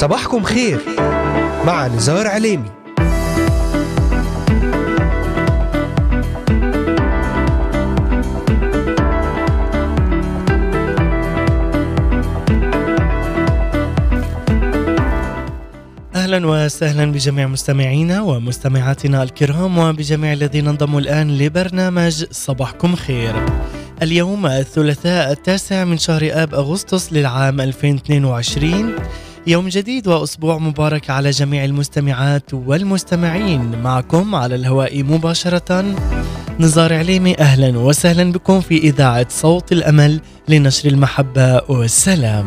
صباحكم خير. مع نزار عليمي. أهلا وسهلا بجميع مستمعينا ومستمعاتنا الكرام وبجميع الذين انضموا الآن لبرنامج صباحكم خير. اليوم الثلاثاء التاسع من شهر آب أغسطس للعام 2022 يوم جديد وأسبوع مبارك على جميع المستمعات والمستمعين معكم على الهواء مباشرة نزار عليمي أهلا وسهلا بكم في إذاعة صوت الأمل لنشر المحبة والسلام.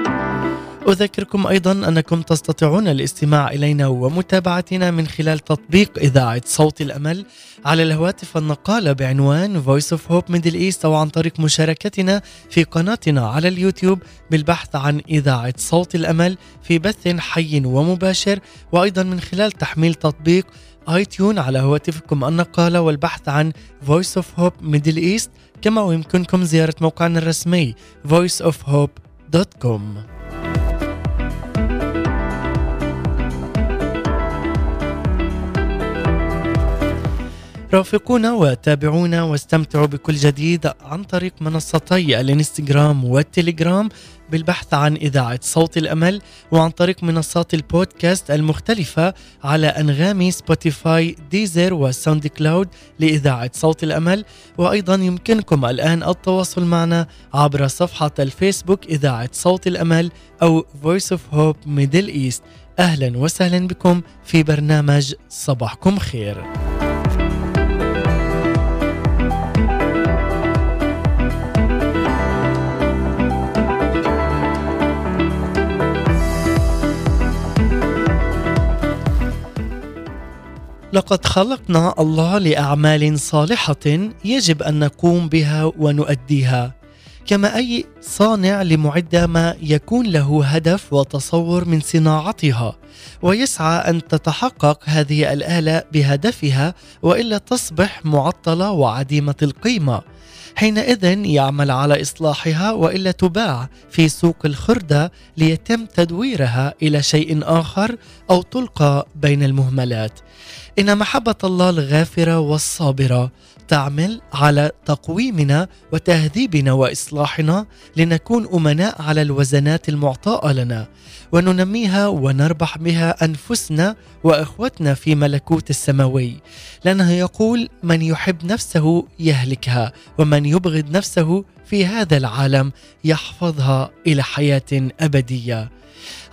أذكركم أيضا أنكم تستطيعون الاستماع إلينا ومتابعتنا من خلال تطبيق إذاعة صوت الأمل على الهواتف النقالة بعنوان Voice of Hope Middle East أو عن طريق مشاركتنا في قناتنا على اليوتيوب بالبحث عن إذاعة صوت الأمل في بث حي ومباشر وأيضا من خلال تحميل تطبيق اي تيون على هواتفكم النقالة والبحث عن Voice of Hope Middle East كما ويمكنكم زيارة موقعنا الرسمي voiceofhope.com رافقونا وتابعونا واستمتعوا بكل جديد عن طريق منصتي الانستغرام والتليجرام بالبحث عن إذاعة صوت الأمل وعن طريق منصات البودكاست المختلفة على أنغامي Spotify Deezer و SoundCloud لإذاعة صوت الأمل. وأيضا يمكنكم الآن التواصل معنا عبر صفحة الفيسبوك إذاعة صوت الأمل أو Voice of Hope Middle East. أهلا وسهلا بكم في برنامج صباحكم خير. لقد خلقنا الله لأعمال صالحة يجب أن نقوم بها ونؤديها. كما أي صانع لمعدة ما يكون له هدف وتصور من صناعتها ويسعى أن تتحقق هذه الآلة بهدفها وإلا تصبح معطلة وعديمة القيمة. حينئذ يعمل على إصلاحها وإلا تباع في سوق الخردة ليتم تدويرها إلى شيء آخر أو تلقى بين المهملات. إن محبة الله الغافرة والصابرة تعمل على تقويمنا وتهذيبنا وإصلاحنا لنكون أمناء على الوزنات المعطاءة لنا. وننميها ونربح بها أنفسنا وإخوتنا في ملكوت السماوي. لأنه يقول من يحب نفسه يهلكها ومن يبغض نفسه في هذا العالم يحفظها إلى حياة أبدية.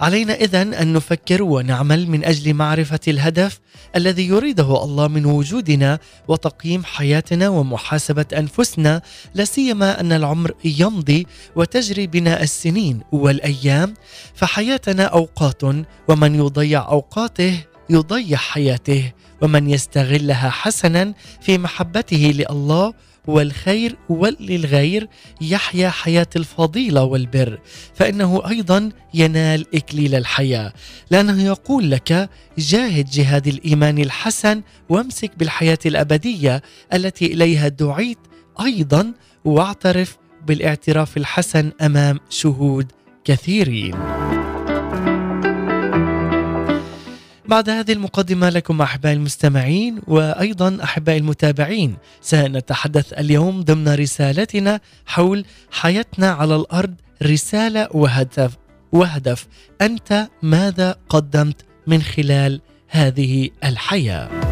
علينا اذا أن نفكر ونعمل من أجل معرفة الهدف الذي يريده الله من وجودنا وتقييم حياتنا ومحاسبة أنفسنا لا سيما أن العمر يمضي وتجري بنا السنين والأيام فحياتنا أوقات ومن يضيع أوقاته يضيع حياته ومن يستغلها حسنا في محبته لله والخير وللغير يحيا حياة الفضيلة والبر. فإنه أيضا ينال إكليل الحياة. لأنه يقول لك جاهد جهاد الإيمان الحسن وامسك بالحياة الأبدية التي إليها دعيت أيضا واعترف بالاعتراف الحسن أمام شهود كثيرين. بعد هذه المقدمة لكم أحبائي المستمعين وأيضا أحبائي المتابعين سنتحدث اليوم ضمن رسالتنا حول حياتنا على الأرض رسالة وهدف وهدف. أنت ماذا قدمت من خلال هذه الحياة؟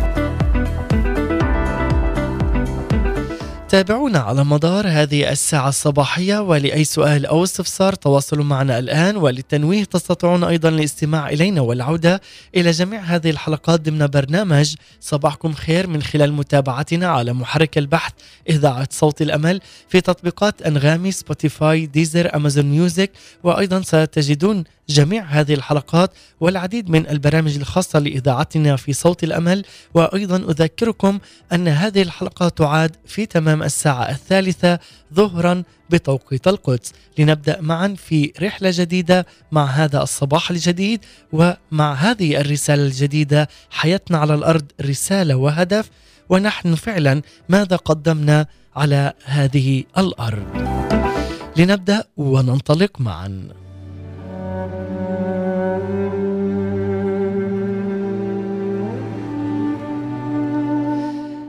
تابعونا على مدار هذه الساعة الصباحية ولأي سؤال أو استفسار تواصلوا معنا الآن وللتنويه تستطيعون أيضا الاستماع إلينا والعودة إلى جميع هذه الحلقات ضمن برنامج صباحكم خير من خلال متابعتنا على محرك البحث إذاعة صوت الأمل في تطبيقات أنغامي Spotify Deezer Amazon Music وأيضا ستجدون جميع هذه الحلقات والعديد من البرامج الخاصة لإذاعتنا في صوت الأمل. وأيضا أذكركم أن هذه الحلقة تعاد في تمام الساعة الثالثة ظهرا بتوقيت القدس. لنبدأ معا في رحلة جديدة مع هذا الصباح الجديد ومع هذه الرسالة الجديدة حياتنا على الأرض رسالة وهدف. ونحن فعلا ماذا قدمنا على هذه الأرض؟ لنبدأ وننطلق معا.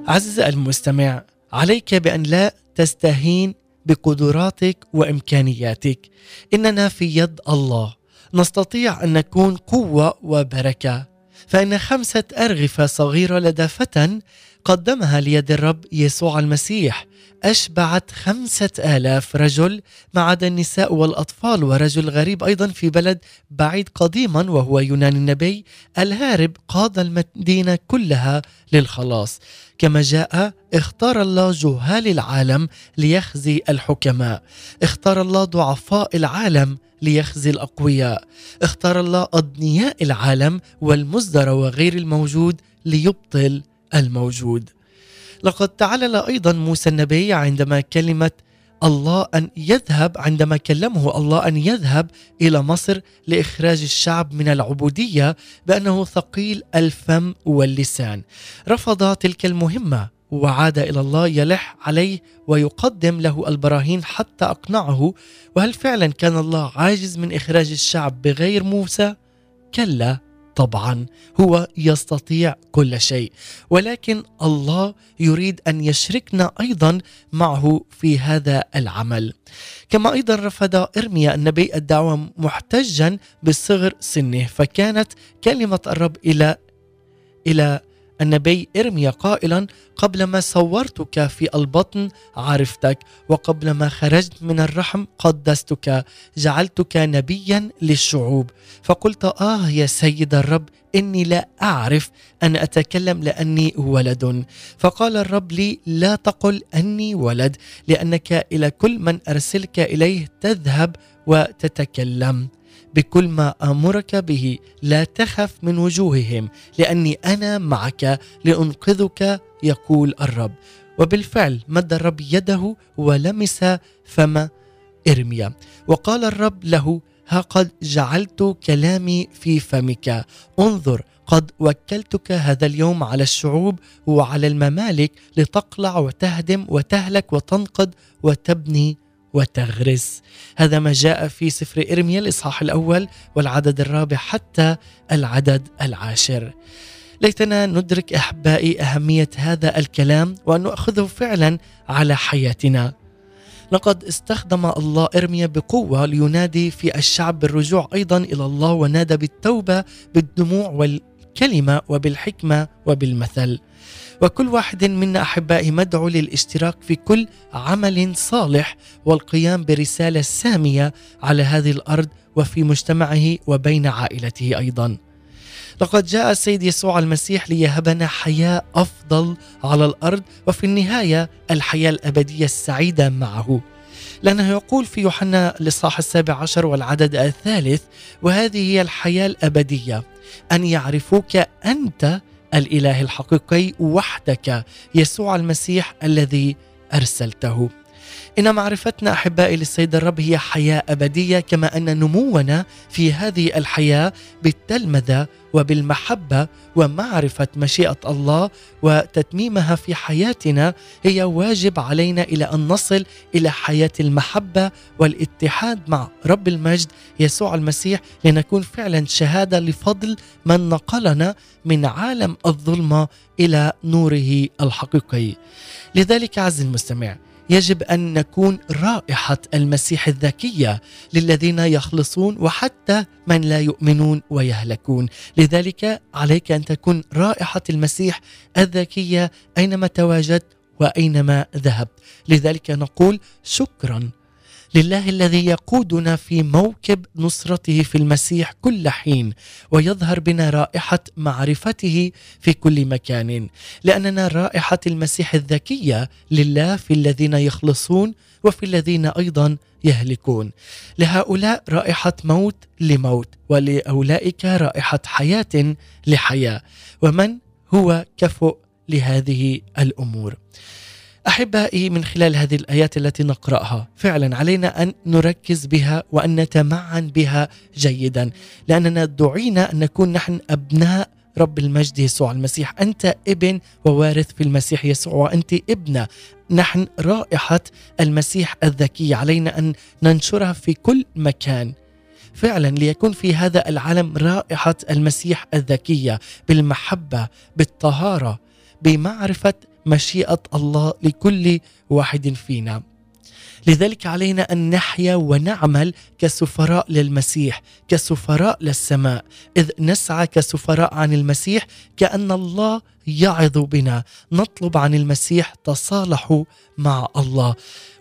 عزيزي المستمع عليك بأن لا تستهين بقدراتك وإمكانياتك. إننا في يد الله. نستطيع أن نكون قوة وبركة. فإن خمسة أرغفة صغيرة لدى فتى قدمها ليد الرب يسوع المسيح. أشبعت خمسة آلاف رجل ما عدا النساء والأطفال ورجل غريب أيضا في بلد بعيد قديما وهو يونان النبي الهارب قاد المدينة كلها للخلاص. كما جاء اختار الله جهال العالم ليخزي الحكماء. اختار الله ضعفاء العالم ليخزي الأقوياء. اختار الله أضنياء العالم والمزدر وغير الموجود ليبطل الموجود. لقد تعلل أيضا موسى النبي عندما كلمه الله أن يذهب عندما كلمه الله أن يذهب إلى مصر لإخراج الشعب من العبودية بأنه ثقيل الفم واللسان. رفض تلك المهمة وعاد إلى الله يلح عليه ويقدم له البراهين حتى أقنعه وهل فعلا كان الله عاجز من إخراج الشعب بغير موسى؟ كلا. طبعا هو يستطيع كل شيء. ولكن الله يريد أن يشركنا أيضا معه في هذا العمل. كما أيضا رفض إرميا النبي الدعوة محتجا بصغر سنه فكانت كلمة الرب إلى إلى النبي ارميا قائلا قبل ما صورتك في البطن عرفتك وقبل ما خرجت من الرحم قدستك جعلتك نبيا للشعوب. فقلت آه يا سيد الرب إني لا أعرف أن أتكلم لأني ولد. فقال الرب لي لا تقل أني ولد لأنك إلى كل من أرسلك إليه تذهب وتتكلم. بكل ما آمرك به. لا تخف من وجوههم لأني أنا معك لأنقذك يقول الرب. وبالفعل مد الرب يده ولمس فم إرميا. وقال الرب له ها قد جعلت كلامي في فمك. انظر قد وكلتك هذا اليوم على الشعوب وعلى الممالك لتقلع وتهدم وتهلك وتنقض وتبني وتغرس. هذا ما جاء في سفر إرميا الإصحاح الأول والعدد الرابع حتى العدد العاشر. ليتنا ندرك أحبائي أهمية هذا الكلام وأن نأخذه فعلا على حياتنا. لقد استخدم الله إرميا بقوة لينادي في الشعب بالرجوع أيضا إلى الله ونادى بالتوبة بالدموع والكلمة وبالحكمة وبالمثل. وكل واحد منا أحبائي مدعو للاشتراك في كل عمل صالح والقيام برسالة سامية على هذه الأرض وفي مجتمعه وبين عائلته أيضا. لقد جاء السيد يسوع المسيح ليهبنا حياة أفضل على الأرض وفي النهاية الحياة الأبدية السعيدة معه. لأنه يقول في يوحنا الإصحاح السابع عشر والعدد الثالث وهذه هي الحياة الأبدية أن يعرفوك أنت الإله الحقيقي وحدك يسوع المسيح الذي أرسلته. إن معرفتنا أحبائي للسيد الرب هي حياة أبدية كما أن نمونا في هذه الحياة بالتلمذة وبالمحبة ومعرفة مشيئة الله وتتميمها في حياتنا هي واجب علينا إلى أن نصل إلى حياة المحبة والاتحاد مع رب المجد يسوع المسيح لنكون فعلا شهادة لفضل من نقلنا من عالم الظلمة إلى نوره الحقيقي. لذلك عز المستمع يجب أن نكون رائحة المسيح الذكية للذين يخلصون وحتى من لا يؤمنون ويهلكون. لذلك عليك أن تكون رائحة المسيح الذكية أينما تواجدت وأينما ذهبت. لذلك نقول شكرا لله الذي يقودنا في موكب نصرته في المسيح كل حين ويظهر بنا رائحة معرفته في كل مكان. لأننا رائحة المسيح الذكية لله في الذين يخلصون وفي الذين أيضا يهلكون. لهؤلاء رائحة موت لموت ولأولئك رائحة حياة لحياة. ومن هو كفؤ لهذه الأمور؟ أحبائي من خلال هذه الآيات التي نقرأها فعلا علينا أن نركز بها وأن نتمعن بها جيدا. لأننا دعينا أن نكون نحن أبناء رب المجد يسوع المسيح. أنت ابن ووارث في المسيح يسوع وأنت ابنة. نحن رائحة المسيح الذكي. علينا أن ننشرها في كل مكان. فعلا ليكون في هذا العالم رائحة المسيح الذكية بالمحبة بالطهارة بمعرفة مشيئة الله لكل واحد فينا. لذلك علينا أن نحيا ونعمل كسفراء للمسيح كسفراء للسماء. إذ نسعى كسفراء عن المسيح كأن الله يعظ بنا. نطلب عن المسيح تصالحوا مع الله.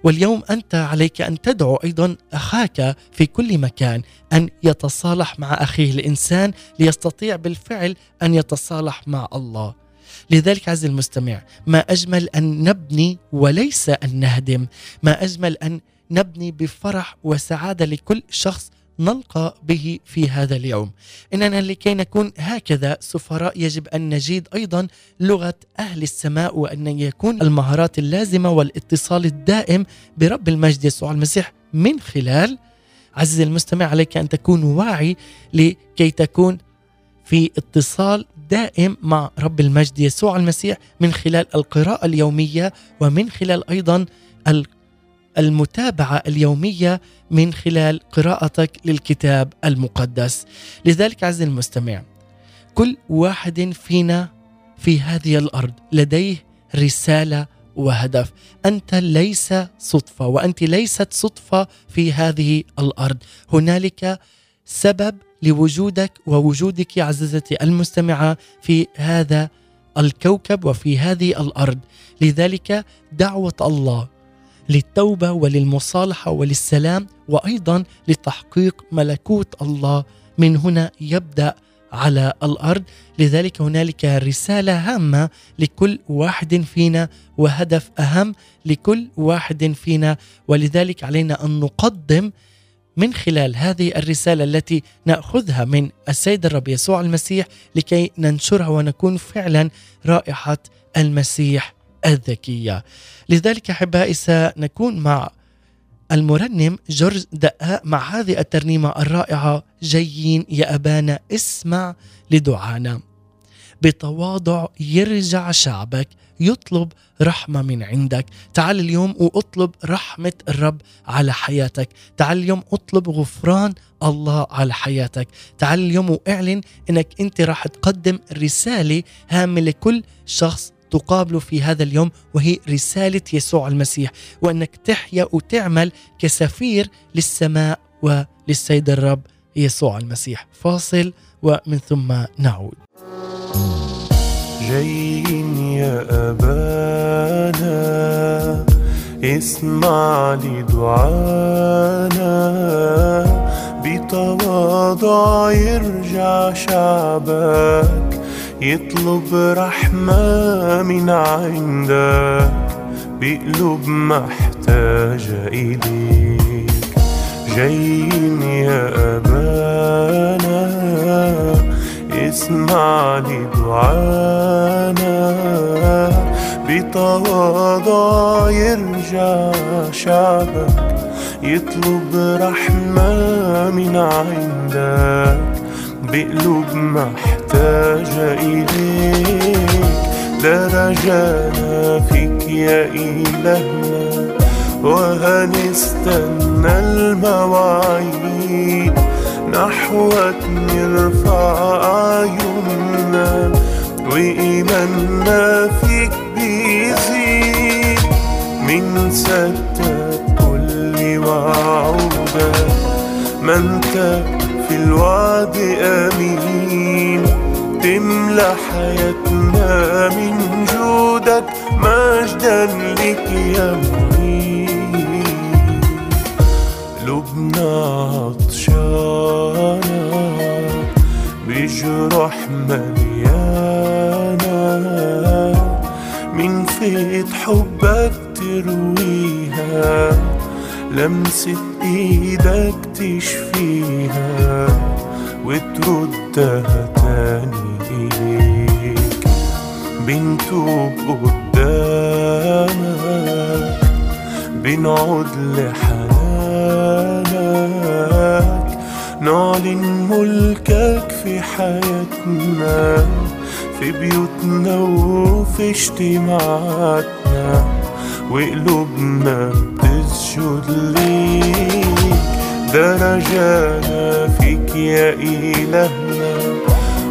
واليوم أنت عليك أن تدعو أيضا أخاك في كل مكان أن يتصالح مع أخيه الإنسان ليستطيع بالفعل أن يتصالح مع الله. لذلك عز المستمع ما أجمل أن نبني وليس أن نهدم ما أجمل أن نبني بفرح وسعادة لكل شخص نلقى به في هذا اليوم. إننا لكي نكون هكذا سفراء يجب أن نجيد أيضا لغة أهل السماء وأن يكون المهارات اللازمة والاتصال الدائم برب المجد يسوع المسيح من خلال عزيزي المستمع عليك أن تكون واعي لكي تكون في اتصال دائم مع رب المجد يسوع المسيح من خلال القراءة اليومية ومن خلال أيضا المتابعة اليومية من خلال قراءتك للكتاب المقدس. لذلك عز المستمع كل واحد فينا في هذه الأرض لديه رسالة وهدف. أنت ليس صدفة وأنت ليست صدفة في هذه الأرض. هنالك سبب لوجودك ووجودك عزيزتي المستمعة في هذا الكوكب وفي هذه الأرض. لذلك دعوة الله للتوبة وللمصالحة وللسلام وأيضا لتحقيق ملكوت الله من هنا يبدأ على الأرض. لذلك هنالك رسالة هامة لكل واحد فينا وهدف أهم لكل واحد فينا. ولذلك علينا أن نقدم من خلال هذه الرسالة التي نأخذها من السيد الرب يسوع المسيح لكي ننشرها ونكون فعلا رائحة المسيح الذكية. لذلك أحبائي سنكون مع المرنم جورج دقاء مع هذه الترنيمة الرائعة جايين يا أبانا اسمع لدعانا. بتواضع يرجع شعبك يطلب رحمة من عندك. تعال اليوم وأطلب رحمة الرب على حياتك. تعال اليوم أطلب غفران الله على حياتك. تعال اليوم وأعلن إنك أنت راح تقدم رسالة هامة لكل شخص تقابله في هذا اليوم وهي رسالة يسوع المسيح وأنك تحيا وتعمل كسفير للسماء وللسيد الرب يسوع المسيح. فاصل ومن ثم نعود. جايين يا أبانا اسمع لدعانا بتواضع يرجع شعبك يطلب رحمة من عندك. بقلوب محتاجة إيديك. جايين يا أبانا اسمع لدعانا بتواضع يرجع شعبك يطلب رحمة من عندك بقلوب محتاجة إليك. درجانا فيك يا إلهنا وهنستنى المواعيد. نحوك نرفع عيوننا وإيماننا فيك بيزيد من ستة كل وعودك ما انت في الوعد أمين تملى حياتنا من جودك مجدا لك يا معين قلوبنا عطشانة بجروح مليانة من فيض حبك ترويها لمسة إيدك تشفيها وتردها تاني إليك بنتوب قدامك بنعود لحنانك نعلن ملكك في حياتنا في بيوتنا وفي اجتماعاتنا. وقلوبنا بتسجد ليك درجانا فيك يا إلهنا.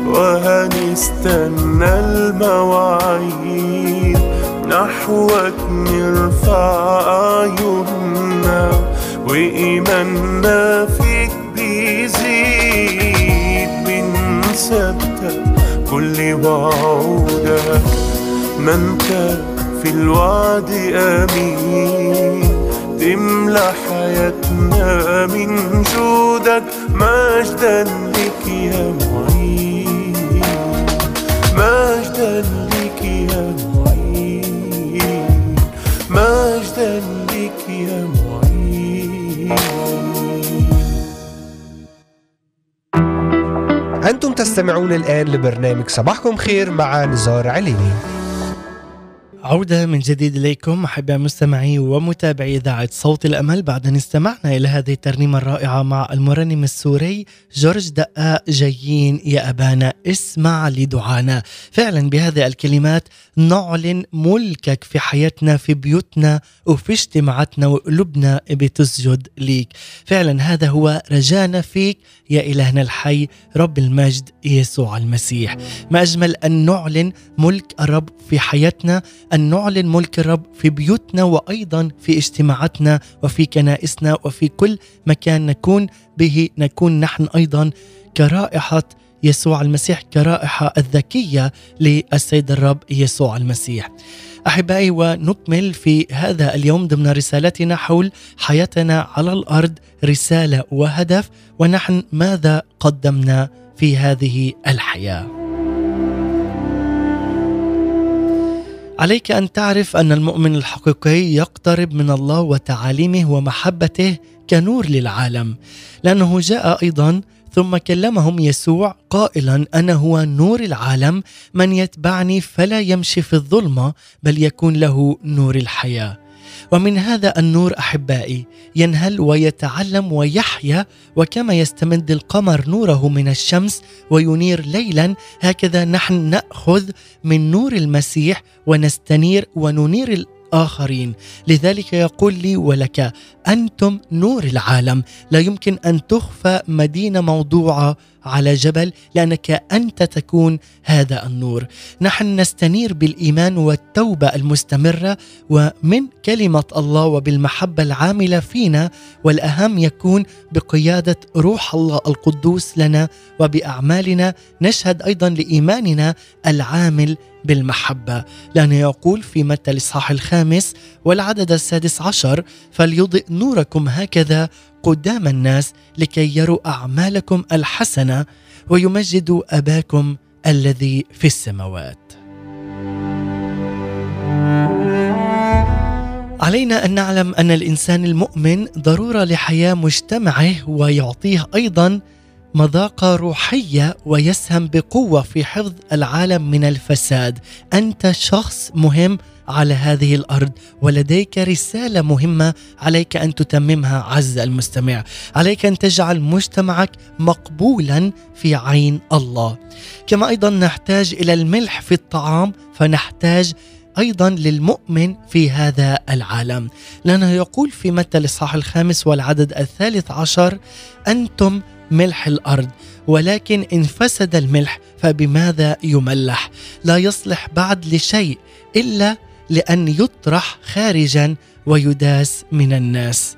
وهنستنى المواعيد نحوك نرفع عيوننا وإيماننا فيك بنصدق كل وعودك ما انت في الوعد أمين. تملى حياتنا من جودك مجدا لك يا معين. مجدا لك يا معين. مجدا لك يا معين تستمعون الآن لبرنامج صباحكم خير مع نزار عليني. عودة من جديد إليكم أحباء مستمعي ومتابعي إذاعة صوت الأمل. بعد أن استمعنا إلى هذه الترنيمة الرائعة مع المرنم السوري جورج دقاق جايين يا أبانا اسمع لدعانا. فعلا بهذه الكلمات نعلن ملكك في حياتنا في بيوتنا وفي اجتماعاتنا وقلوبنا بتسجد ليك. فعلا هذا هو رجانا فيك يا إلهنا الحي رب المجد يسوع المسيح. ما أجمل أن نعلن ملك الرب في حياتنا أن نعلن ملك الرب في بيوتنا وأيضا في اجتماعاتنا وفي كنائسنا وفي كل مكان نكون به. نكون نحن أيضا كرائحة يسوع المسيح كرائحة الذكية للسيد الرب يسوع المسيح. أحبائي ونكمل في هذا اليوم ضمن رسالتنا حول حياتنا على الأرض رسالة وهدف ونحن ماذا قدمنا في هذه الحياة. عليك أن تعرف أن المؤمن الحقيقي يقترب من الله وتعاليمه ومحبته كنور للعالم لأنه جاء أيضا ثم كلمهم يسوع قائلا أنا هو نور العالم من يتبعني فلا يمشي في الظلمة بل يكون له نور الحياة. ومن هذا النور أحبائي ينهل ويتعلم ويحيا وكما يستمد القمر نوره من الشمس وينير ليلا هكذا نحن نأخذ من نور المسيح ونستنير وننير آخرين. لذلك يقول لي ولك أنتم نور العالم. لا يمكن أن تخفى مدينة موضوعة على جبل لأنك أنت تكون هذا النور. نحن نستنير بالإيمان والتوبة المستمرة ومن كلمة الله وبالمحبة العاملة فينا والأهم يكون بقيادة روح الله القدوس لنا وبأعمالنا. نشهد أيضا لإيماننا العامل بالمحبة. لأنه يقول في متى الإصحاح الخامس والعدد السادس عشر فليضئ نوركم هكذا قدام الناس لكي يروا أعمالكم الحسنة ويمجدوا أباكم الذي في السماوات. علينا أن نعلم أن الإنسان المؤمن ضرورة لحياة مجتمعه ويعطيه أيضا مذاقه روحية ويسهم بقوة في حفظ العالم من الفساد. أنت شخص مهم على هذه الأرض ولديك رسالة مهمة عليك أن تتممها. عز المستمع عليك أن تجعل مجتمعك مقبولا في عين الله. كما أيضا نحتاج إلى الملح في الطعام فنحتاج أيضا للمؤمن في هذا العالم. لأنه يقول في متى الإصحاح الخامس والعدد الثالث عشر أنتم ملح الأرض ولكن إن فسد الملح فبماذا يملح؟ لا يصلح بعد لشيء إلا لأن يطرح خارجا ويداس من الناس.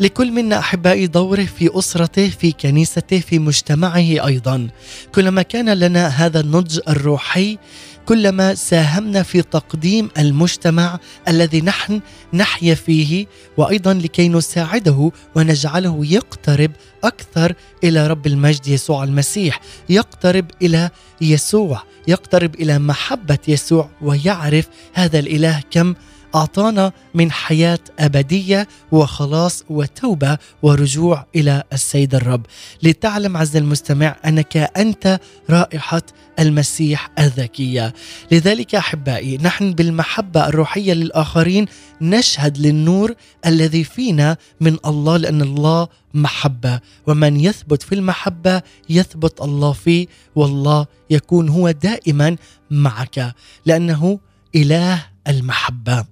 لكل منا أحبائي دوره في أسرته في كنيسته في مجتمعه أيضا. كلما كان لنا هذا النضج الروحي كلما ساهمنا في تقديم المجتمع الذي نحن نحيا فيه وأيضا لكي نساعده ونجعله يقترب أكثر إلى رب المجد يسوع المسيح يقترب إلى يسوع يقترب إلى محبة يسوع ويعرف هذا الإله كم أعطانا من حياة أبدية وخلاص وتوبة ورجوع إلى السيد الرب. لتعلم عز المستمع أنك أنت رائحة المسيح الذكية. لذلك أحبائي نحن بالمحبة الروحية للآخرين نشهد للنور الذي فينا من الله لأن الله محبة. ومن يثبت في المحبة يثبت الله فيه والله يكون هو دائما معك لأنه إله المحبة.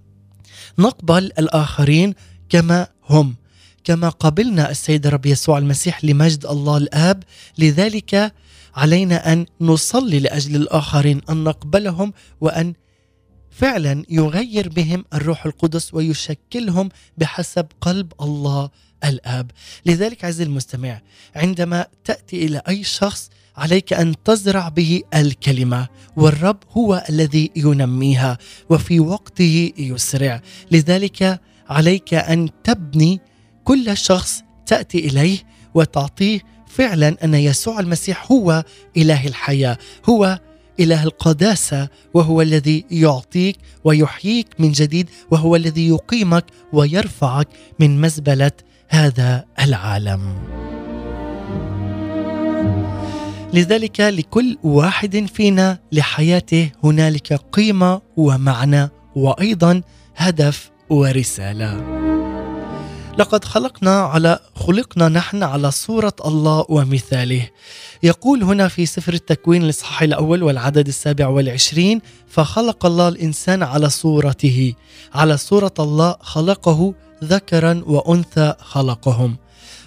نقبل الآخرين كما هم. كما قبلنا السيد الرب يسوع المسيح لمجد الله الآب لذلك علينا أن نصلي لأجل الآخرين أن نقبلهم وأن فعلا يغير بهم الروح القدس ويشكلهم بحسب قلب الله الآب. لذلك عزيزي المستمع عندما تأتي إلى أي شخص عليك أن تزرع به الكلمة والرب هو الذي ينميها وفي وقته يسرع. لذلك عليك أن تبني كل شخص تأتي إليه وتعطيه فعلا أن يسوع المسيح هو إله الحياة هو إله القداسة وهو الذي يعطيك ويحييك من جديد وهو الذي يقيمك ويرفعك من مزبلة هذا العالم. لذلك لكل واحد فينا لحياته هنالك قيمة ومعنى وأيضا هدف ورسالة. لقد خلقنا على خلقنا نحن على صورة الله ومثاله. يقول هنا في سفر التكوين الإصحاح الأول والعدد السابع والعشرين فخلق الله الإنسان على صورته. على صورة الله خلقه ذكرا وأنثى خلقهم.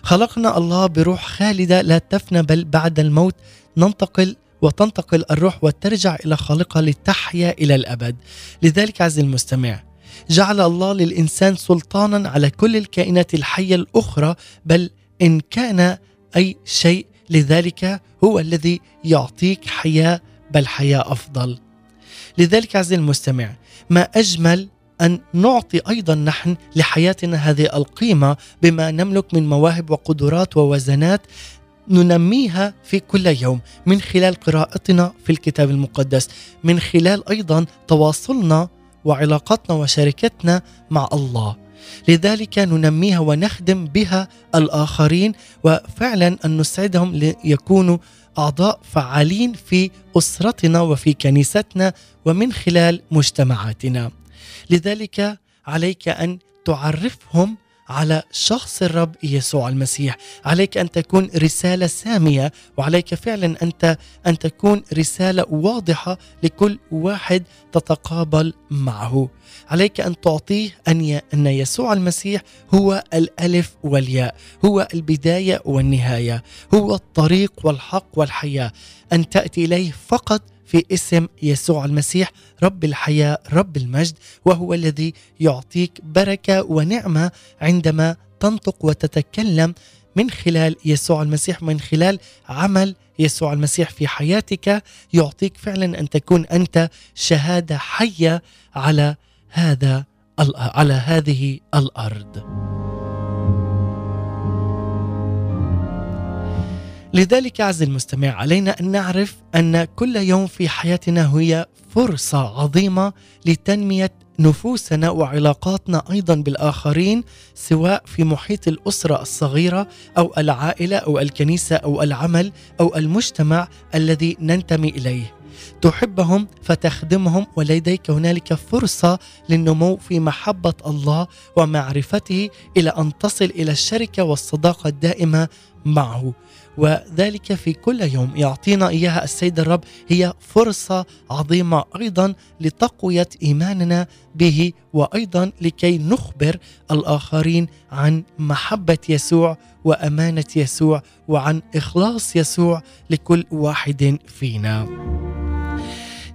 خلقنا الله بروح خالدة لا تفنى بل بعد الموت ننتقل وتنتقل الروح وترجع إلى خالقها لتحيا إلى الأبد. لذلك عز المستمع جعل الله للإنسان سلطانا على كل الكائنات الحية الأخرى بل إن كان أي شيء لذلك هو الذي يعطيك حياة بل حياة أفضل. لذلك عز المستمع ما أجمل أن نعطي أيضا نحن لحياتنا هذه القيمة بما نملك من مواهب وقدرات ووزنات ننميها في كل يوم من خلال قراءتنا في الكتاب المقدس. من خلال أيضا تواصلنا وعلاقتنا وشركتنا مع الله. لذلك ننميها ونخدم بها الآخرين وفعلا أن نسعدهم ليكونوا أعضاء فعالين في أسرتنا وفي كنيستنا ومن خلال مجتمعاتنا. لذلك عليك أن تعرفهم على شخص الرب يسوع المسيح. عليك أن تكون رسالة سامية وعليك فعلا انت أن تكون رسالة واضحة لكل واحد تتقابل معه. عليك أن تعطيه أن أن يسوع المسيح هو الألف والياء هو البداية والنهاية هو الطريق والحق والحياة. أن تأتي إليه فقط في اسم يسوع المسيح رب الحياة رب المجد وهو الذي يعطيك بركة ونعمة عندما تنطق وتتكلم من خلال يسوع المسيح من خلال عمل يسوع المسيح في حياتك يعطيك فعلا أن تكون أنت شهادة حية على هذا على هذه الأرض. لذلك عز المستمع علينا أن نعرف أن كل يوم في حياتنا هي فرصة عظيمة لتنمية نفوسنا وعلاقاتنا أيضا بالآخرين سواء في محيط الأسرة الصغيرة أو العائلة أو الكنيسة أو العمل أو المجتمع الذي ننتمي إليه. تحبهم فتخدمهم ولديك هنالك فرصة للنمو في محبة الله ومعرفته إلى أن تصل إلى الشركة والصداقة الدائمة معه وذلك في كل يوم يعطينا إياها السيد الرب هي فرصة عظيمة أيضا لتقوية إيماننا به وأيضا لكي نخبر الآخرين عن محبة يسوع وأمانة يسوع وعن إخلاص يسوع لكل واحد فينا.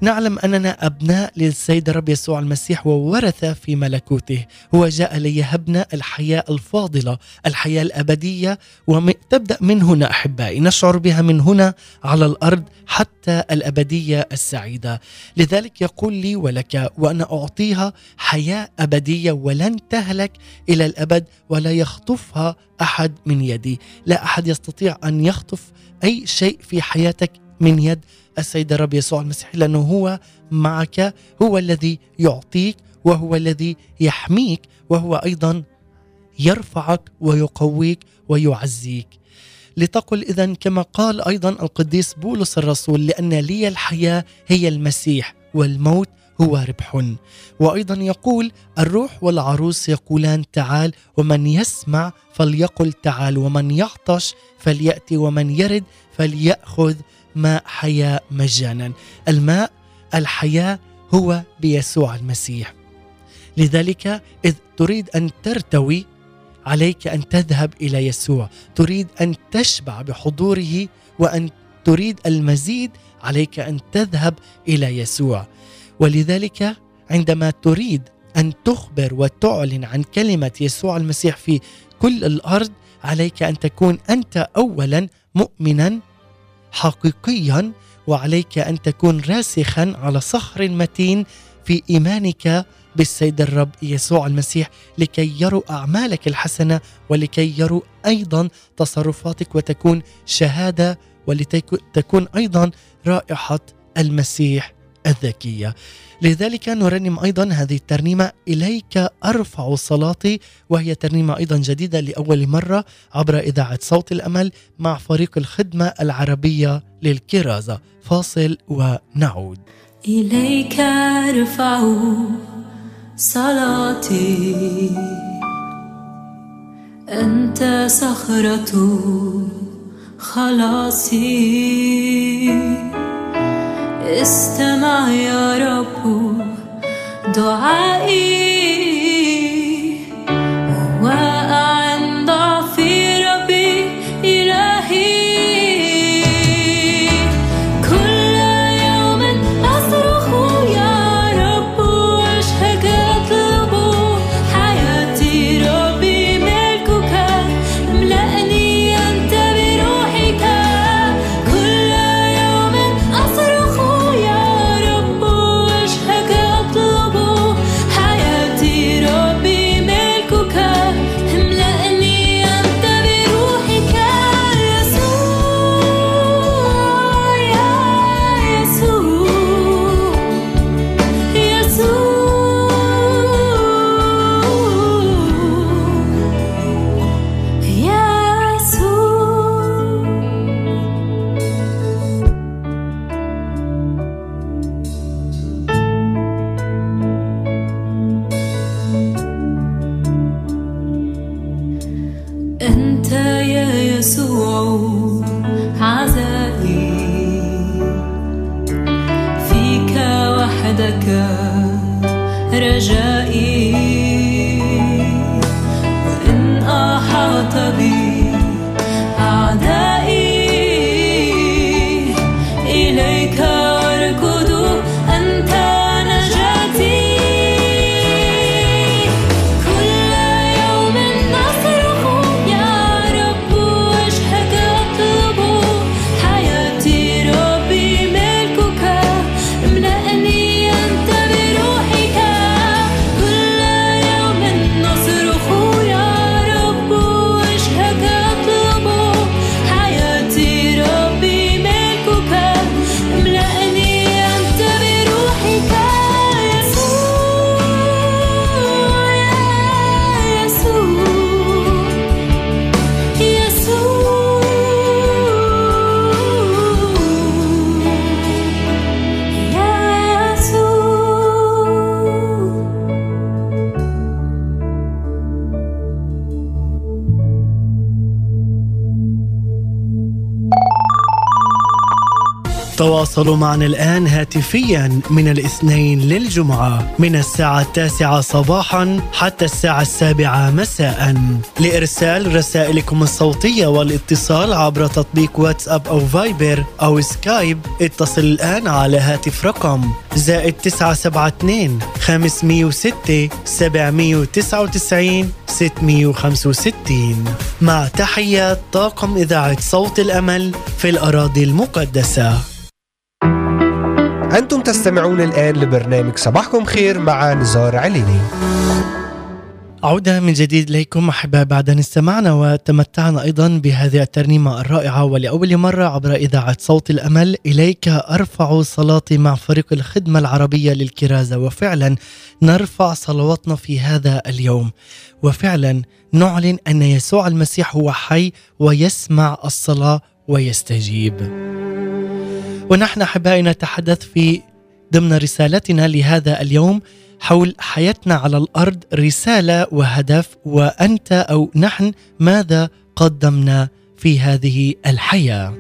نعلم أننا أبناء للسيد الرب يسوع المسيح وورثة في ملكوته. هو جاء ليهبنا الحياة الفاضلة الحياة الأبدية وتبدأ من هنا أحبائي. نشعر بها من هنا على الأرض حتى الأبدية السعيدة. لذلك يقول لي ولك وأنا أعطيها حياة أبدية ولن تهلك إلى الأبد ولا يخطفها أحد من يدي. لا أحد يستطيع أن يخطف أي شيء في حياتك من يد السيد الرب يسوع المسيح لأنه هو معك هو الذي يعطيك وهو الذي يحميك وهو أيضا يرفعك ويقويك ويعزيك. لتقل إذا كما قال أيضا القديس بولس الرسول لأن لي الحياة هي المسيح والموت هو ربح وأيضا يقول الروح والعروس يقولان تعال ومن يسمع فليقل تعال ومن يعطش فليأتي ومن يرد فليأخذ ماء حياة مجانا. الماء الحياة هو بيسوع المسيح. لذلك إذ تريد أن ترتوي عليك أن تذهب إلى يسوع. تريد أن تشبع بحضوره وأن تريد المزيد عليك أن تذهب إلى يسوع. ولذلك عندما تريد أن تخبر وتعلن عن كلمة يسوع المسيح في كل الأرض عليك أن تكون أنت اولا مؤمنا حقيقيا وعليك أن تكون راسخا على صخر متين في إيمانك بالسيد الرب يسوع المسيح لكي يروا أعمالك الحسنة ولكي يروا أيضا تصرفاتك وتكون شهادة ولتكون أيضا رائحة المسيح الذكية. لذلك نرنم أيضا هذه الترنيمة إليك أرفع صلاتي وهي ترنيمة أيضا جديدة لأول مرة عبر إذاعة صوت الأمل مع فريق الخدمة العربية للكرازة. فاصل ونعود. إليك أرفع صلاتي أنت صخرة خلاصي استمع يا رب دعائي تواصلوا معنا الآن هاتفيا من الاثنين للجمعة من الساعة التاسعة صباحا حتى الساعة السابعة مساء. لإرسال رسائلكم الصوتية والاتصال عبر تطبيق واتساب أو Viber أو Skype اتصل الآن على هاتف رقم زائد 972 506 799 665 مع تحيات طاقم إذاعة صوت الأمل في الأراضي المقدسة. أنتم تستمعون الآن لبرنامج صباحكم خير مع نزار عليني. عودة من جديد إليكم أحباء بعد أن استمعنا وتمتعنا أيضا بهذه الترنيمة الرائعة ولأول مرة عبر إذاعة صوت الأمل. إليك أرفع صلاتي مع فريق الخدمة العربية للكرازة. وفعلا نرفع صلواتنا في هذا اليوم. وفعلا نعلن أن يسوع المسيح هو حي ويسمع الصلاة ويستجيب. ونحن أحبائي نتحدث في ضمن رسالتنا لهذا اليوم حول حياتنا على الأرض رسالة وهدف وأنت أو نحن ماذا قدمنا في هذه الحياة.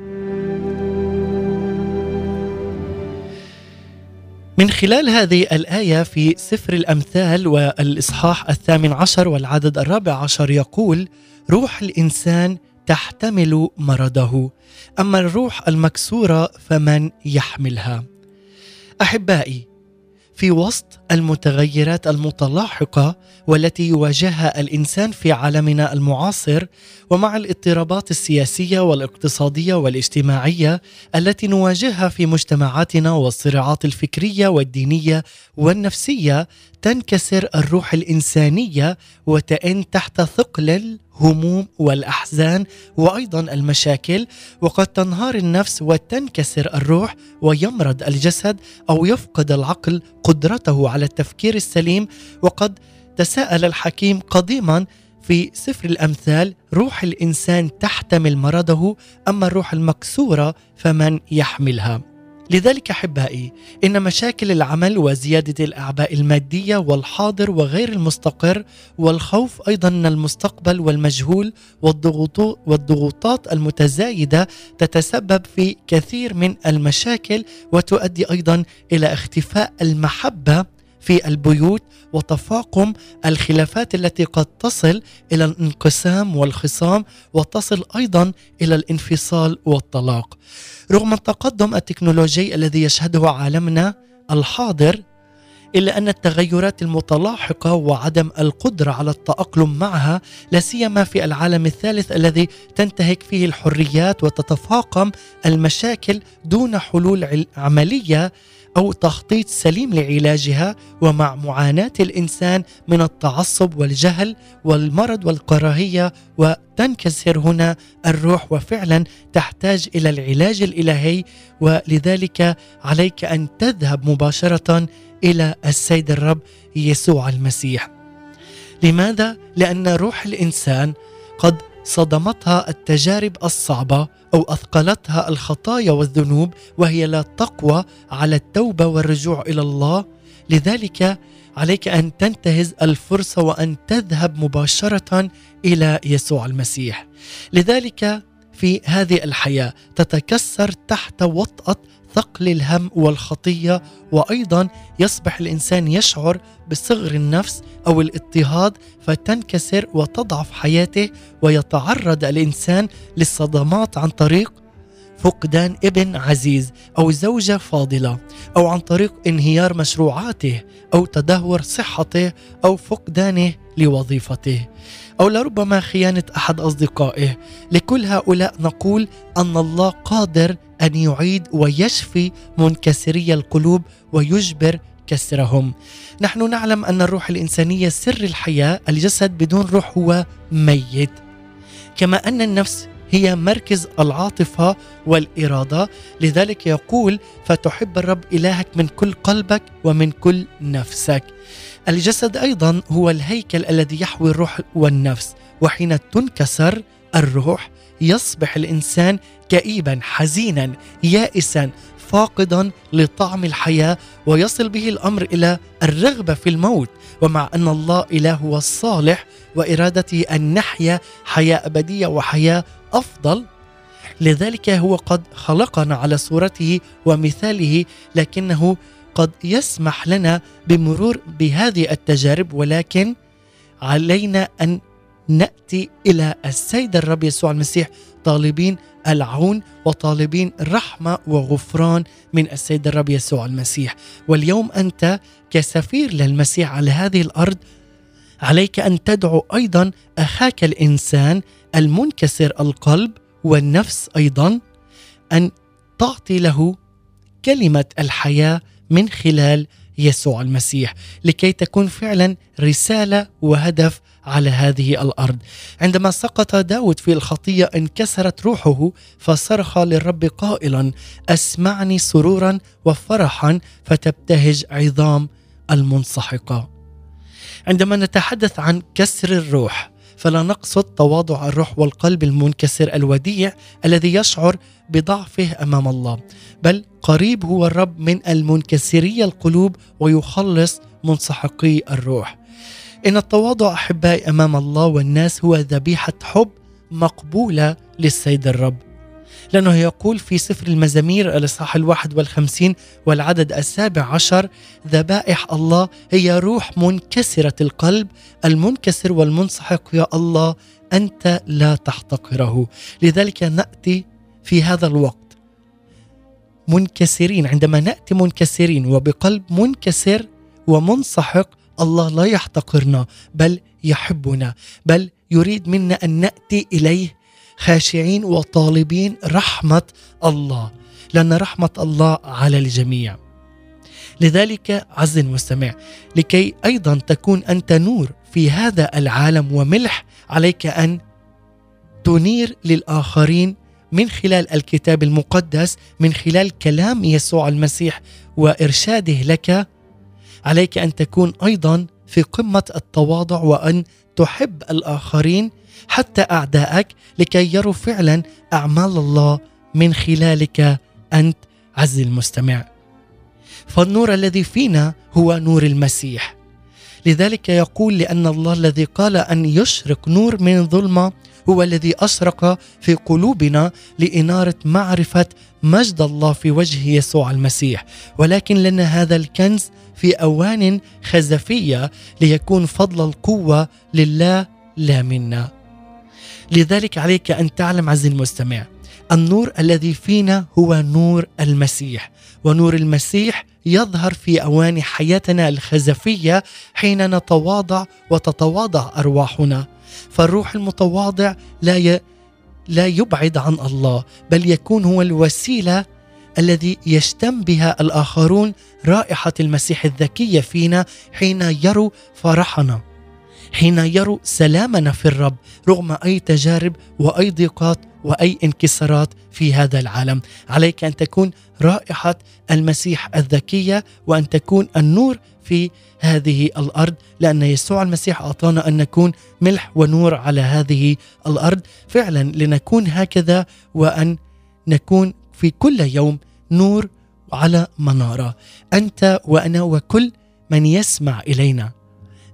من خلال هذه الآية في سفر الأمثال والإصحاح الثامن عشر والعدد الرابع عشر يقول: روح الإنسان تحتمل مرضه، أما الروح المكسورة فمن يحملها. أحبائي، في وسط المتغيرات المتلاحقة والتي يواجهها الإنسان في عالمنا المعاصر ومع الاضطرابات السياسية والاقتصادية والاجتماعية التي نواجهها في مجتمعاتنا والصراعات الفكرية والدينية والنفسية تنكسر الروح الإنسانية وتئن تحت ثقل الهموم والأحزان وأيضا المشاكل وقد تنهار النفس وتنكسر الروح ويمرض الجسد أو يفقد العقل قدرته على التفكير السليم. وقد تساءل الحكيم قديما في سفر الأمثال روح الإنسان تحتمل مرضه أما الروح المكسورة فمن يحملها؟ لذلك احبائي إن مشاكل العمل وزيادة الأعباء المادية والحاضر وغير المستقر والخوف أيضا من المستقبل والمجهول والضغوط والضغوطات المتزايدة تتسبب في كثير من المشاكل وتؤدي أيضا إلى اختفاء المحبة في البيوت وتفاقم الخلافات التي قد تصل إلى الانقسام والخصام وتصل أيضا إلى الانفصال والطلاق. رغم التقدم التكنولوجي الذي يشهده عالمنا الحاضر إلا أن التغيرات المتلاحقة وعدم القدرة على التأقلم معها لا سيما في العالم الثالث الذي تنتهك فيه الحريات وتتفاقم المشاكل دون حلول عملية أو تخطيط سليم لعلاجها ومع معاناة الإنسان من التعصب والجهل والمرض والكراهية وتنكسر هنا الروح وفعلا تحتاج إلى العلاج الإلهي ولذلك عليك أن تذهب مباشرة إلى السيد الرب يسوع المسيح. لماذا؟ لأن روح الإنسان قد صدمتها التجارب الصعبة أو أثقلتها الخطايا والذنوب وهي لا تقوى على التوبة والرجوع إلى الله. لذلك عليك أن تنتهز الفرصة وأن تذهب مباشرة إلى يسوع المسيح. لذلك في هذه الحياة تتكسر تحت وطأة ثقل الهم والخطية وأيضا يصبح الإنسان يشعر بصغر النفس أو الاضطهاد فتنكسر وتضعف حياته ويتعرض الإنسان للصدمات عن طريق فقدان ابن عزيز أو زوجة فاضلة أو عن طريق انهيار مشروعاته أو تدهور صحته أو فقدانه لوظيفته. أو لربما خيانة أحد أصدقائه. لكل هؤلاء نقول أن الله قادر أن يعيد ويشفي منكسري القلوب ويجبر كسرهم. نحن نعلم أن الروح الإنسانية سر الحياة الجسد بدون روح هو ميت. كما أن النفس هي مركز العاطفة والإرادة لذلك يقول فتحب الرب إلهك من كل قلبك ومن كل نفسك. الجسد أيضا هو الهيكل الذي يحوي الروح والنفس وحين تنكسر الروح يصبح الإنسان كئيبا حزينا يائسا فاقدا لطعم الحياة ويصل به الأمر إلى الرغبة في الموت. ومع أن الله إله هو الصالح وإرادته أن نحيا حياة أبدية وحياة أفضل لذلك هو قد خلقنا على صورته ومثاله لكنه قد يسمح لنا بمرور بهذه التجارب ولكن علينا أن نأتي إلى السيد الرب يسوع المسيح طالبين العون وطالبين رحمة وغفران من السيد الرب يسوع المسيح. واليوم أنت كسفير للمسيح على هذه الأرض عليك أن تدعو أيضا أخاك الإنسان المنكسر القلب والنفس أيضا أن تعطي له كلمة الحياة من خلال يسوع المسيح لكي تكون فعلا رسالة وهدف على هذه الأرض. عندما سقط داود في الخطية انكسرت روحه فصرخ للرب قائلا أسمعني سرورا وفرحا فتبتهج عظام المنسحقة. عندما نتحدث عن كسر الروح فلا نقصد تواضع الروح والقلب المنكسر الوديع الذي يشعر بضعفه أمام الله بل قريب هو الرب من المنكسري القلوب ويخلص منسحقي الروح. إن التواضع أحبائي أمام الله والناس هو ذبيحة حب مقبولة للسيد الرب. لأنه يقول في سفر المزامير الإصحاح الواحد والخمسين والعدد السابع عشر ذبائح الله هي روح منكسرة القلب المنكسر والمنسحق يا الله أنت لا تحتقره. لذلك نأتي في هذا الوقت منكسرين عندما نأتي منكسرين وبقلب منكسر ومنسحق الله لا يحتقرنا بل يحبنا بل يريد منا أن نأتي إليه خاشعين وطالبين رحمة الله. لأن رحمة الله على الجميع. لذلك عز المستمع لكي أيضا تكون أنت نور في هذا العالم وملح عليك أن تنير للآخرين من خلال الكتاب المقدس من خلال كلام يسوع المسيح وإرشاده لك عليك أن تكون أيضا في قمة التواضع وأن تحب الآخرين حتى اعدائك لكي يروا فعلا أعمال الله من خلالك أنت عز المستمع. فالنور الذي فينا هو نور المسيح. لذلك يقول لأن الله الذي قال أن يشرق نور من ظلمة هو الذي اشرق في قلوبنا لإنارة معرفة مجد الله في وجه يسوع المسيح. ولكن لنا هذا الكنز في أوان خزفية ليكون فضل القوة لله لا منا. لذلك عليك أن تعلم عز المستمع النور الذي فينا هو نور المسيح ونور المسيح يظهر في اواني حياتنا الخزفية حين نتواضع وتتواضع أرواحنا. فالروح المتواضع لا ي... لا يبعد عن الله بل يكون هو الوسيلة الذي يشتم بها الآخرون رائحة المسيح الذكيه فينا حين يروا فرحنا حين يروا سلامنا في الرب رغم أي تجارب وأي ضيقات وأي انكسارات في هذا العالم. عليك أن تكون رائحة المسيح الذكية وأن تكون النور في هذه الأرض لأن يسوع المسيح أعطانا أن نكون ملح ونور على هذه الأرض. فعلا لنكون هكذا وأن نكون في كل يوم نور على منارة. أنت وأنا وكل من يسمع إلينا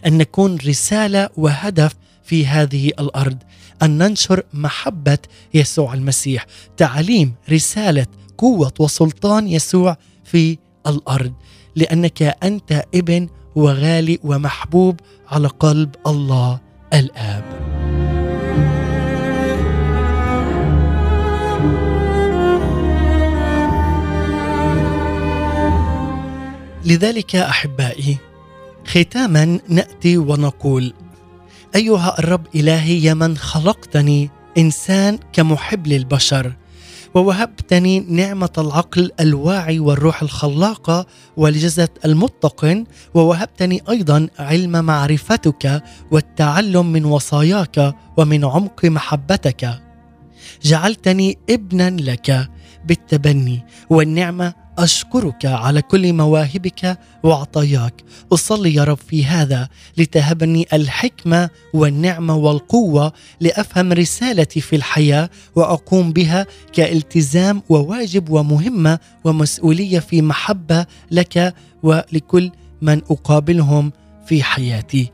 أن نكون رسالة وهدف في هذه الأرض. أن ننشر محبة يسوع المسيح تعليم رسالة قوة وسلطان يسوع في الأرض. لأنك أنت ابن وغالي ومحبوب على قلب الله الآب. لذلك أحبائي ختاما نأتي ونقول أيها الرب إلهي يا من خلقتني إنسان كمحب للبشر. ووهبتني نعمة العقل الواعي والروح الخلاقة والجسد المتقن ووهبتني أيضا علم معرفتك والتعلم من وصاياك ومن عمق محبتك. جعلتني ابنا لك بالتبني والنعمة أشكرك على كل مواهبك وعطاياك. أصلي يا رب في هذا لتهبني الحكمة والنعمة والقوة لأفهم رسالتي في الحياة وأقوم بها كالتزام وواجب ومهمة ومسؤولية في محبة لك ولكل من أقابلهم في حياتي.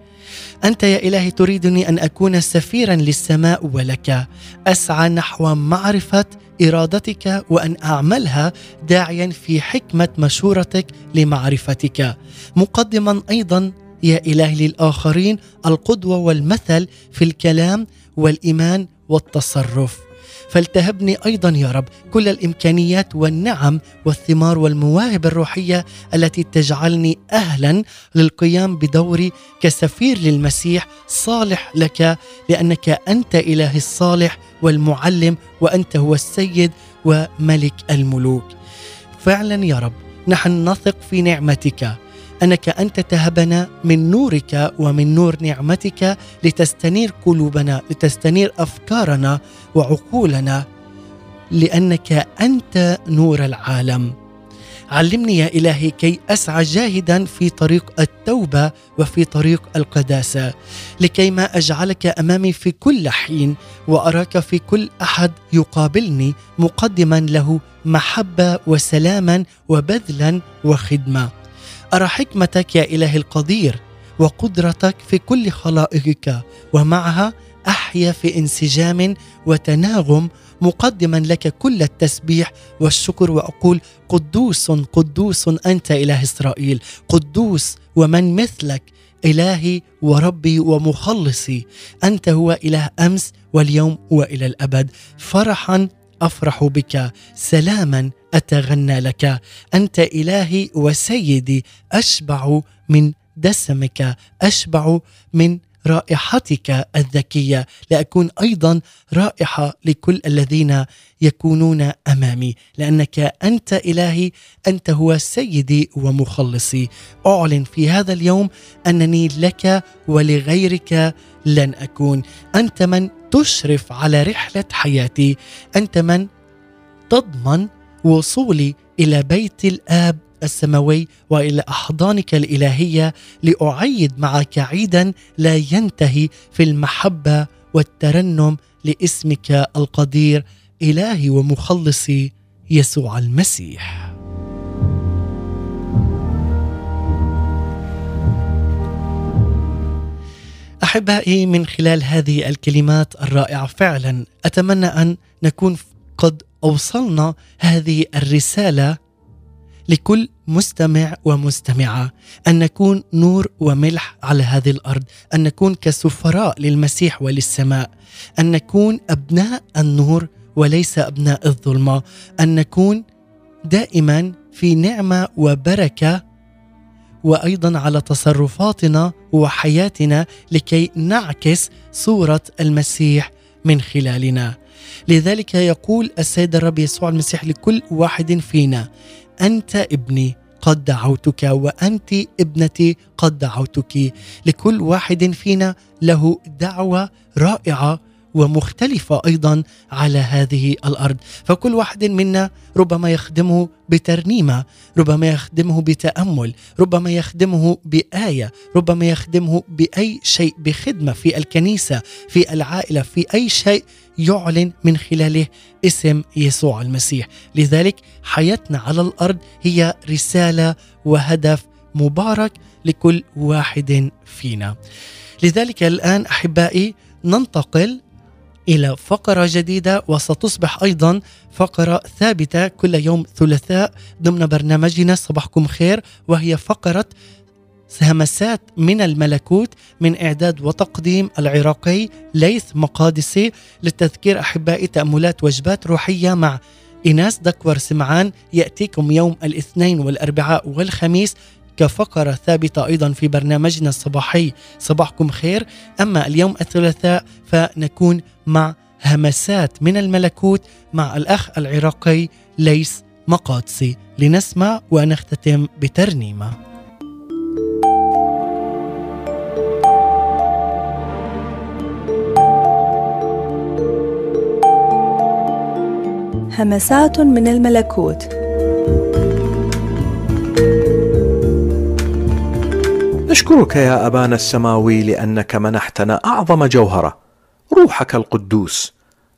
أنت يا إلهي تريدني أن أكون سفيرا للسماء ولك. أسعى نحو معرفة إرادتك وأن أعملها داعيا في حكمة مشورتك لمعرفتك. مقدما أيضا يا إلهي للآخرين القدوة والمثل في الكلام والإيمان والتصرف. فالتهبني أيضا يا رب كل الإمكانيات والنعم والثمار والمواهب الروحية التي تجعلني أهلا للقيام بدوري كسفير للمسيح صالح لك لأنك أنت اله الصالح والمعلم وأنت هو السيد وملك الملوك. فعلا يا رب نحن نثق في نعمتك أنك انت تهبنا من نورك ومن نور نعمتك لتستنير قلوبنا لتستنير أفكارنا وعقولنا لأنك أنت نور العالم. علمني يا إلهي كي أسعى جاهدا في طريق التوبة وفي طريق القداسة لكي ما أجعلك أمامي في كل حين وأراك في كل أحد يقابلني مقدما له محبة وسلاما وبذلا وخدمة. أرى حكمتك يا إلهي القدير وقدرتك في كل خلائقك ومعها أحيا في انسجام وتناغم مقدما لك كل التسبيح والشكر وأقول قدوس قدوس أنت إله إسرائيل قدوس ومن مثلك إلهي وربي ومخلصي أنت هو إله أمس واليوم وإلى الأبد فرحا أفرح بك سلاما أتغنى لك. أنت إلهي وسيدي أشبع من دسمك أشبع من رائحتك الذكية. لاكون أيضا رائحة لكل الذين يكونون أمامي لأنك أنت إلهي أنت هو سيدي ومخلصي. أعلن في هذا اليوم أنني لك ولغيرك لن أكون. أنت من تشرف على رحلة حياتي. أنت من تضمن وصولي إلى بيت الآب السماوي وإلى أحضانك الإلهية لأعيد معك عيدا لا ينتهي في المحبة والترنم لاسمك القدير إلهي ومخلصي يسوع المسيح. أحبائي من خلال هذه الكلمات الرائعة فعلا أتمنى أن نكون قد أوصلنا هذه الرسالة لكل مستمع ومستمعة. أن نكون نور وملح على هذه الأرض. أن نكون كسفراء للمسيح وللسماء. أن نكون أبناء النور وليس أبناء الظلمة. أن نكون دائما في نعمة وبركة. وأيضا على تصرفاتنا وحياتنا لكي نعكس صورة المسيح من خلالنا. لذلك يقول السيد الرب يسوع المسيح لكل واحد فينا أنت ابني قد دعوتك وأنت ابنتي قد دعوتك. لكل واحد فينا له دعوة رائعة ومختلفة أيضا على هذه الأرض. فكل واحد منا ربما يخدمه بترنيمة ربما يخدمه بتأمل ربما يخدمه بآية ربما يخدمه بأي شيء بخدمة في الكنيسة في العائلة في أي شيء يعلن من خلاله اسم يسوع المسيح. لذلك حياتنا على الأرض هي رسالة وهدف مبارك لكل واحد فينا. لذلك الآن أحبائي ننتقل إلى فقرة جديدة وستصبح أيضا فقرة ثابتة كل يوم ثلاثاء ضمن برنامجنا صباحكم خير وهي فقرة همسات من الملكوت من إعداد وتقديم العراقي ليث مقادسي للتذكير أحبائي تأملات وجبات روحية مع إيناس دكور سمعان. يأتيكم يوم الاثنين والأربعاء والخميس كفقرة ثابتة أيضا في برنامجنا الصباحي. صباحكم خير. أما اليوم الثلاثاء فنكون مع همسات من الملكوت مع الأخ العراقي ليس مقادسي. لنسمع ونختتم بترنيمة. همسات من الملكوت. نشكرك يا أبانا السماوي لأنك منحتنا أعظم جوهرة روحك القدوس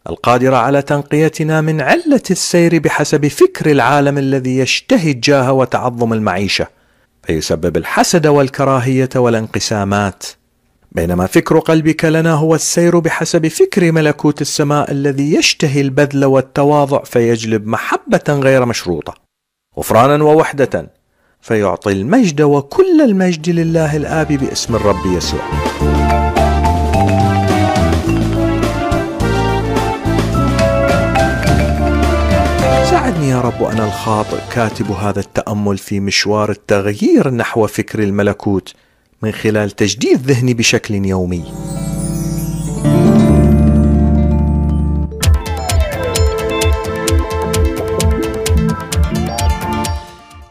القادره على تنقيتنا من علة السير بحسب فكر العالم الذي يشتهي الجاه وتعظم المعيشة فيسبب الحسد والكراهية والانقسامات. بينما فكر قلبك لنا هو السير بحسب فكر ملكوت السماء الذي يشتهي البذل والتواضع فيجلب محبة غير مشروطة غفرانا ووحدة فيعطي المجد وكل المجد لله الآب باسم الرب يسوع. ساعدني يا رب أنا الخاطئ كاتب هذا التأمل في مشوار التغيير نحو فكر الملكوت من خلال تجديد ذهني بشكل يومي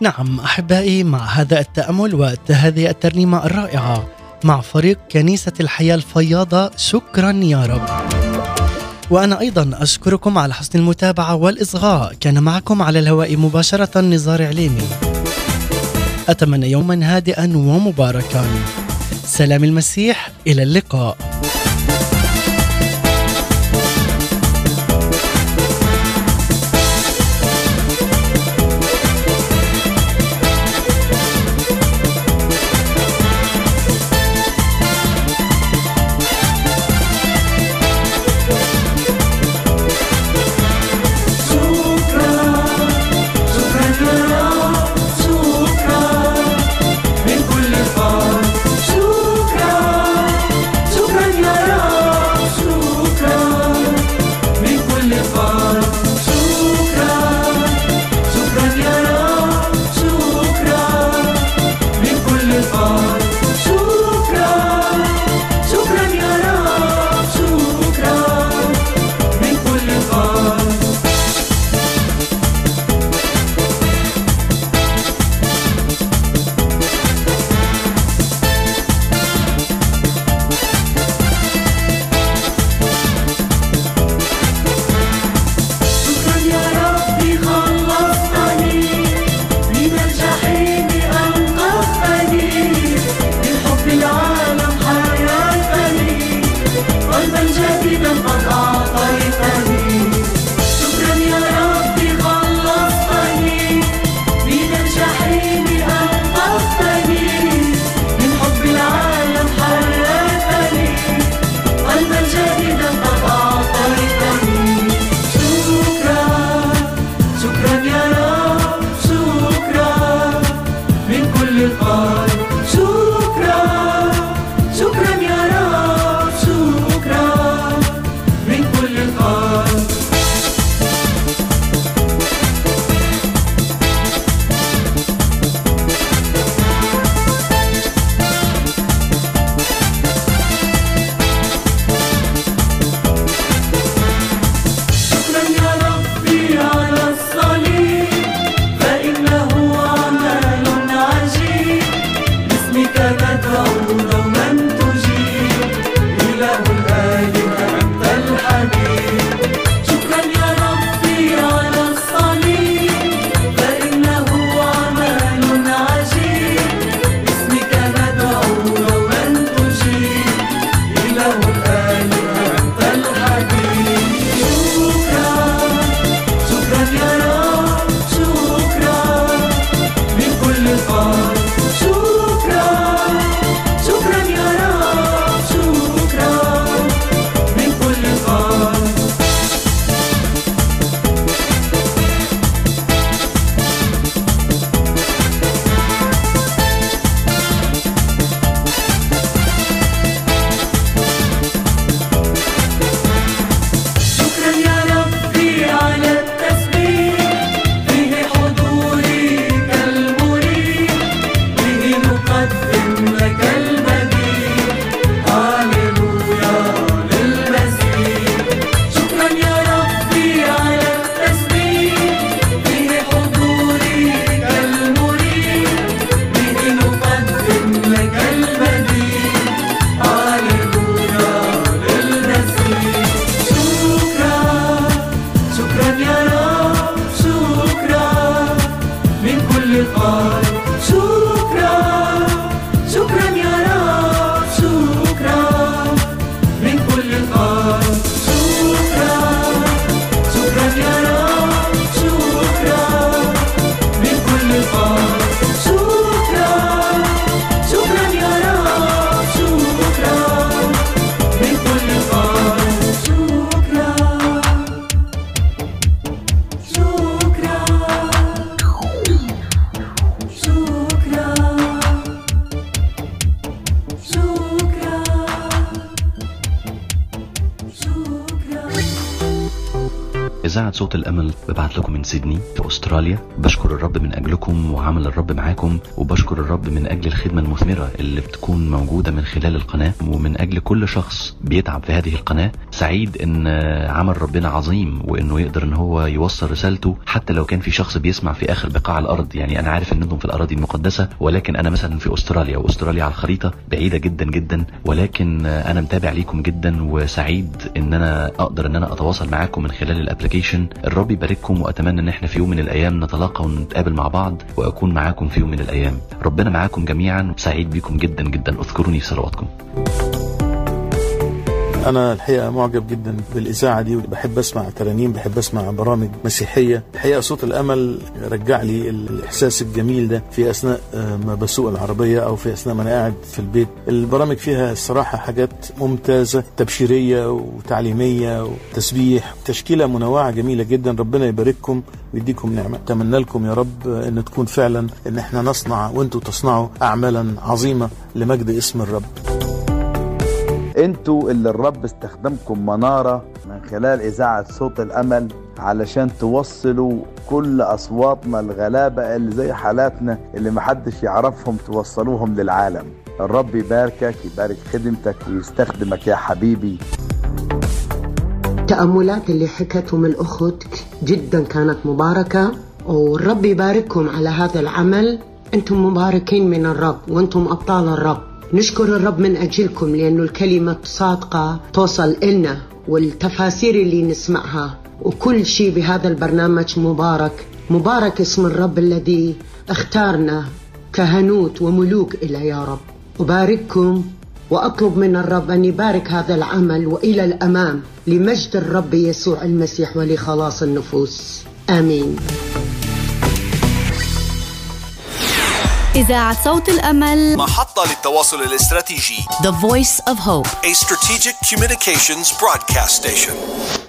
نعم أحبائي مع هذا التأمل وهذه الترنيمة الرائعة مع فريق كنيسة الحياة الفياضة شكرا يا رب. وأنا أيضا أشكركم على حسن المتابعة والإصغاء كان معكم على الهواء مباشرة نزار عليمي. أتمنى يوما هادئا ومباركا. سلام المسيح إلى اللقاء. الأمل ببعت لكم من سيدني في أستراليا. بشكر الرب من أجلكم وعمل الرب معاكم وبشكر الرب من أجل الخدمة المثمرة اللي بتكون موجودة من خلال القناة ومن أجل كل شخص بيتعب في هذه القناة. سعيد إن عمل ربنا عظيم وإنه يقدر إن هو يوصل رسالته حتى لو كان في شخص بيسمع في آخر بقاع الأرض. يعني أنا عارف إن أنتم في الأراضي المقدسة ولكن أنا مثلا في أستراليا وأستراليا على الخريطة بعيدة جدا جدا ولكن أنا متابع ليكم جدا وسعيد إن أنا أقدر إن أنا أتواصل معاكم من خلال الابلكيشن الرب يبارككم وأتمنى إن إحنا في يوم من الأيام نتلاقى ونتقابل مع بعض وأكون معاكم في يوم من الأيام. ربنا معاكم جميعا سعيد بيكم جدا جدا. اذكروني في صلواتكم. أنا الحقيقة معجب جدا بالإذاعة دي بحب أسمع ترانيم بحب أسمع برامج مسيحية. الحقيقة صوت الأمل رجع لي الإحساس الجميل ده في أثناء آه، ما بسوق العربية أو في أثناء ما أنا قاعد في البيت. البرامج فيها الصراحة حاجات ممتازة تبشيرية وتعليمية وتسبيح تشكيلة منوعة جميلة جدا. ربنا يبارككم ويديكم نعمة. أتمنى لكم يا رب أن تكون فعلا أن إحنا نصنع وأنتوا تصنعوا أعمالا عظيمة لمجد اسم الرب. أنتوا اللي الرب استخدمكم منارة من خلال إذاعة صوت الأمل علشان توصلوا كل أصواتنا الغلابة اللي زي حالاتنا اللي محدش يعرفهم توصلوهم للعالم. الرب يباركك يبارك خدمتك ويستخدمك يا حبيبي. التأملات اللي حكتهم الأخت جدا كانت مباركة والرب يبارككم على هذا العمل. أنتم مباركين من الرب وأنتم أبطال الرب. نشكر الرب من أجلكم لأنه الكلمة صادقة توصل إلنا والتفاسير اللي نسمعها وكل شيء بهذا البرنامج مبارك. مبارك اسم الرب الذي اختارنا كهنوت وملوك إلى يا رب. أبارككم وأطلب من الرب أن يبارك هذا العمل وإلى الأمام لمجد الرب يسوع المسيح ولخلاص النفوس. آمين. إذاعة صوت الأمل محطة للتواصل الاستراتيجي The Voice of Hope A strategic communications broadcast station